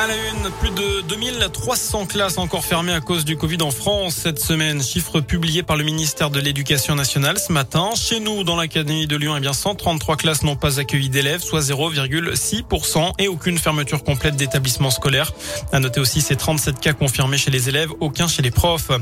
À la une, plus de 2300 classes encore fermées à cause du Covid en France cette semaine. Chiffre publié par le ministère de l'Éducation nationale ce matin. Chez nous, dans l'Académie de Lyon, eh bien 133 classes n'ont pas accueilli d'élèves, soit 0,6% et aucune fermeture complète d'établissements scolaires. À noter aussi ces 37 cas confirmés chez les élèves, aucun chez les profs.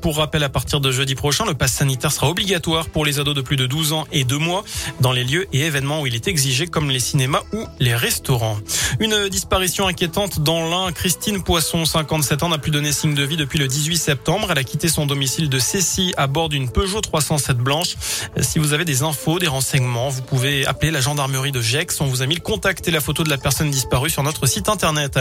Pour rappel, à partir de jeudi prochain, le pass sanitaire sera obligatoire pour les ados de plus de 12 ans et 2 mois dans les lieux et événements où il est exigé comme les cinémas ou les restaurants. Une disparition inquiétante dans l'Ain. Christine Poisson, 57 ans, n'a plus donné signe de vie depuis le 18 septembre. Elle a quitté son domicile de Cécy à bord d'une Peugeot 307 blanche. Si vous avez des infos, des renseignements, vous pouvez appeler la gendarmerie de Gex. On vous a mis le contact et la photo de la personne disparue sur notre site internet.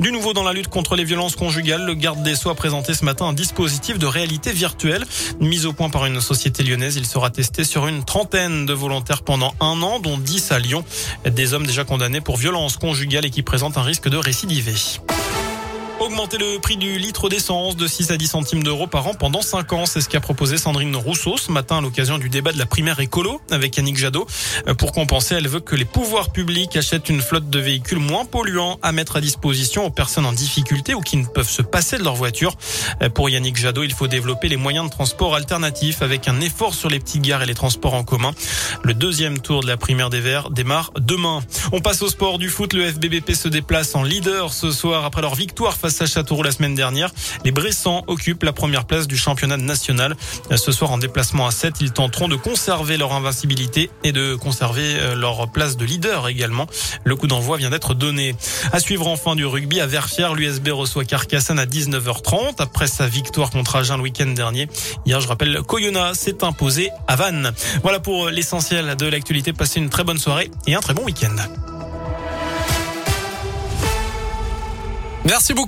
Du nouveau dans la lutte contre les violences conjugales, le garde des Sceaux a présenté ce matin un dispositif de réalité virtuelle mis au point par une société lyonnaise. Il sera testé sur une trentaine de volontaires pendant un an, dont 10 à Lyon. Des hommes déjà condamnés pour violences conjugales et qui présentent un risque de récidive. Augmenter le prix du litre d'essence de 6 à 10 centimes d'euros par an pendant 5 ans. C'est ce qu'a proposé Sandrine Rousseau ce matin à l'occasion du débat de la primaire écolo avec Yannick Jadot. Euh, pour compenser, elle veut que les pouvoirs publics achètent une flotte de véhicules moins polluants à mettre à disposition aux personnes en difficulté ou qui ne peuvent se passer de leur voiture. Euh, pour Yannick Jadot, il faut développer les moyens de transport alternatifs avec un effort sur les petites gares et les transports en commun. Le deuxième tour de la primaire des Verts démarre demain. On passe au sport du foot. Le FBBP se déplace en leader ce soir après leur victoire face à Châteauroux la semaine dernière. Les Bressans occupent la première place du championnat national. Ce soir, en déplacement à 7, ils tenteront de conserver leur invincibilité et de conserver euh, leur place de leader également. Le coup d'envoi vient d'être donné. À suivre enfin du rugby à Verfières, l'USB reçoit Carcassonne à 19h30 après sa victoire contre Agen le week-end dernier. Hier, je rappelle, Koyona s'est imposé à Vannes. Voilà pour l'essentiel de l'actualité. Passez une très bonne soirée et un très bon week-end. Merci beaucoup.